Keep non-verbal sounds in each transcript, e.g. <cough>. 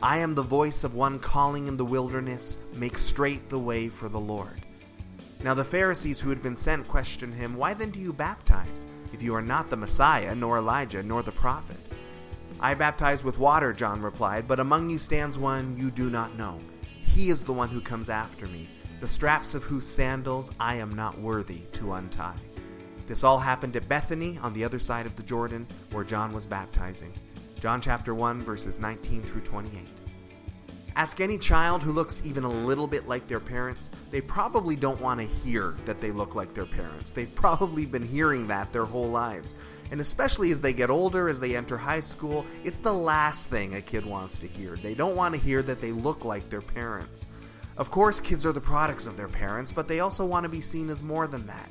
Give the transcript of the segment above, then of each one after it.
I am the voice of one calling in the wilderness, make straight the way for the Lord. Now the Pharisees who had been sent questioned him, Why then do you baptize, if you are not the Messiah, nor Elijah, nor the prophet? I baptize with water, John replied, but among you stands one you do not know. He is the one who comes after me, the straps of whose sandals I am not worthy to untie. This all happened at Bethany on the other side of the Jordan, where John was baptizing. John chapter 1, verses 19 through 28. Ask any child who looks even a little bit like their parents, they probably don't want to hear that they look like their parents. They've <laughs> probably been hearing that their whole lives. And especially as they get older, as they enter high school, it's the last thing a kid wants to hear. They don't want to hear that they look like their parents. Of course, kids are the products of their parents, but they also want to be seen as more than that.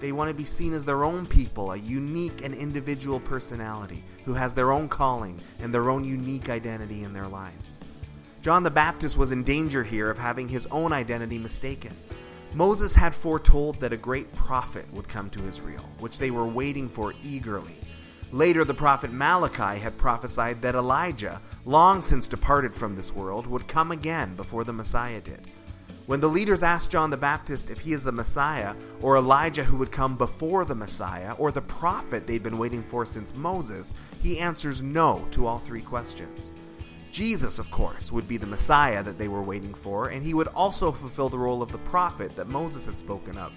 They want to be seen as their own people, a unique and individual personality who has their own calling and their own unique identity in their lives. John the Baptist was in danger here of having his own identity mistaken. Moses had foretold that a great prophet would come to Israel, which they were waiting for eagerly. Later, the prophet Malachi had prophesied that Elijah, long since departed from this world, would come again before the Messiah did. When the leaders asked John the Baptist if he is the Messiah, or Elijah who would come before the Messiah, or the prophet they'd been waiting for since Moses, he answers no to all three questions. Jesus, of course, would be the Messiah that they were waiting for, and he would also fulfill the role of the prophet that Moses had spoken of.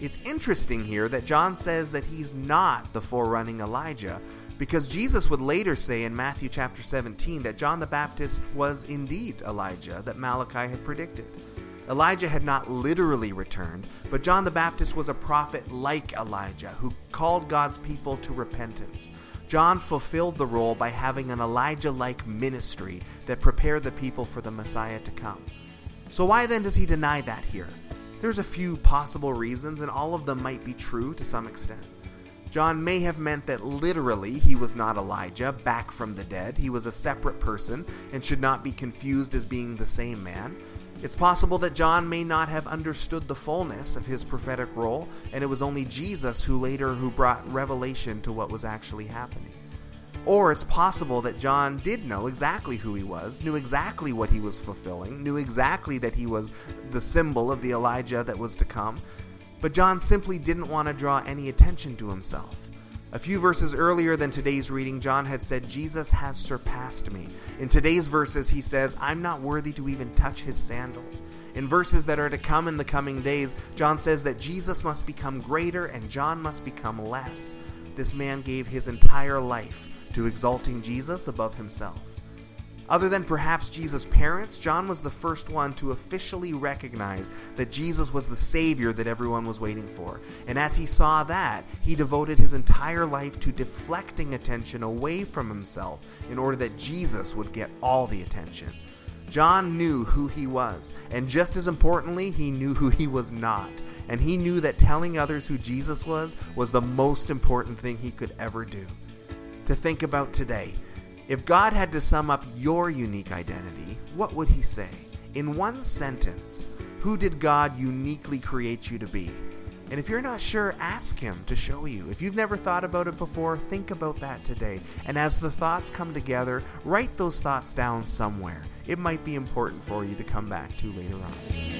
It's interesting here that John says that he's not the forerunning Elijah, because Jesus would later say in Matthew chapter 17 that John the Baptist was indeed Elijah that Malachi had predicted. Elijah had not literally returned, but John the Baptist was a prophet like Elijah who called God's people to repentance. John fulfilled the role by having an Elijah like ministry that prepared the people for the Messiah to come. So, why then does he deny that here? There's a few possible reasons, and all of them might be true to some extent. John may have meant that literally he was not Elijah, back from the dead. He was a separate person and should not be confused as being the same man. It's possible that John may not have understood the fullness of his prophetic role, and it was only Jesus who later who brought revelation to what was actually happening. Or it's possible that John did know exactly who he was, knew exactly what he was fulfilling, knew exactly that he was the symbol of the Elijah that was to come, but John simply didn't want to draw any attention to himself. A few verses earlier than today's reading, John had said, Jesus has surpassed me. In today's verses, he says, I'm not worthy to even touch his sandals. In verses that are to come in the coming days, John says that Jesus must become greater and John must become less. This man gave his entire life to exalting Jesus above himself. Other than perhaps Jesus' parents, John was the first one to officially recognize that Jesus was the Savior that everyone was waiting for. And as he saw that, he devoted his entire life to deflecting attention away from himself in order that Jesus would get all the attention. John knew who he was, and just as importantly, he knew who he was not. And he knew that telling others who Jesus was was the most important thing he could ever do. To think about today, if God had to sum up your unique identity, what would he say? In one sentence, who did God uniquely create you to be? And if you're not sure, ask Him to show you. If you've never thought about it before, think about that today. And as the thoughts come together, write those thoughts down somewhere. It might be important for you to come back to later on.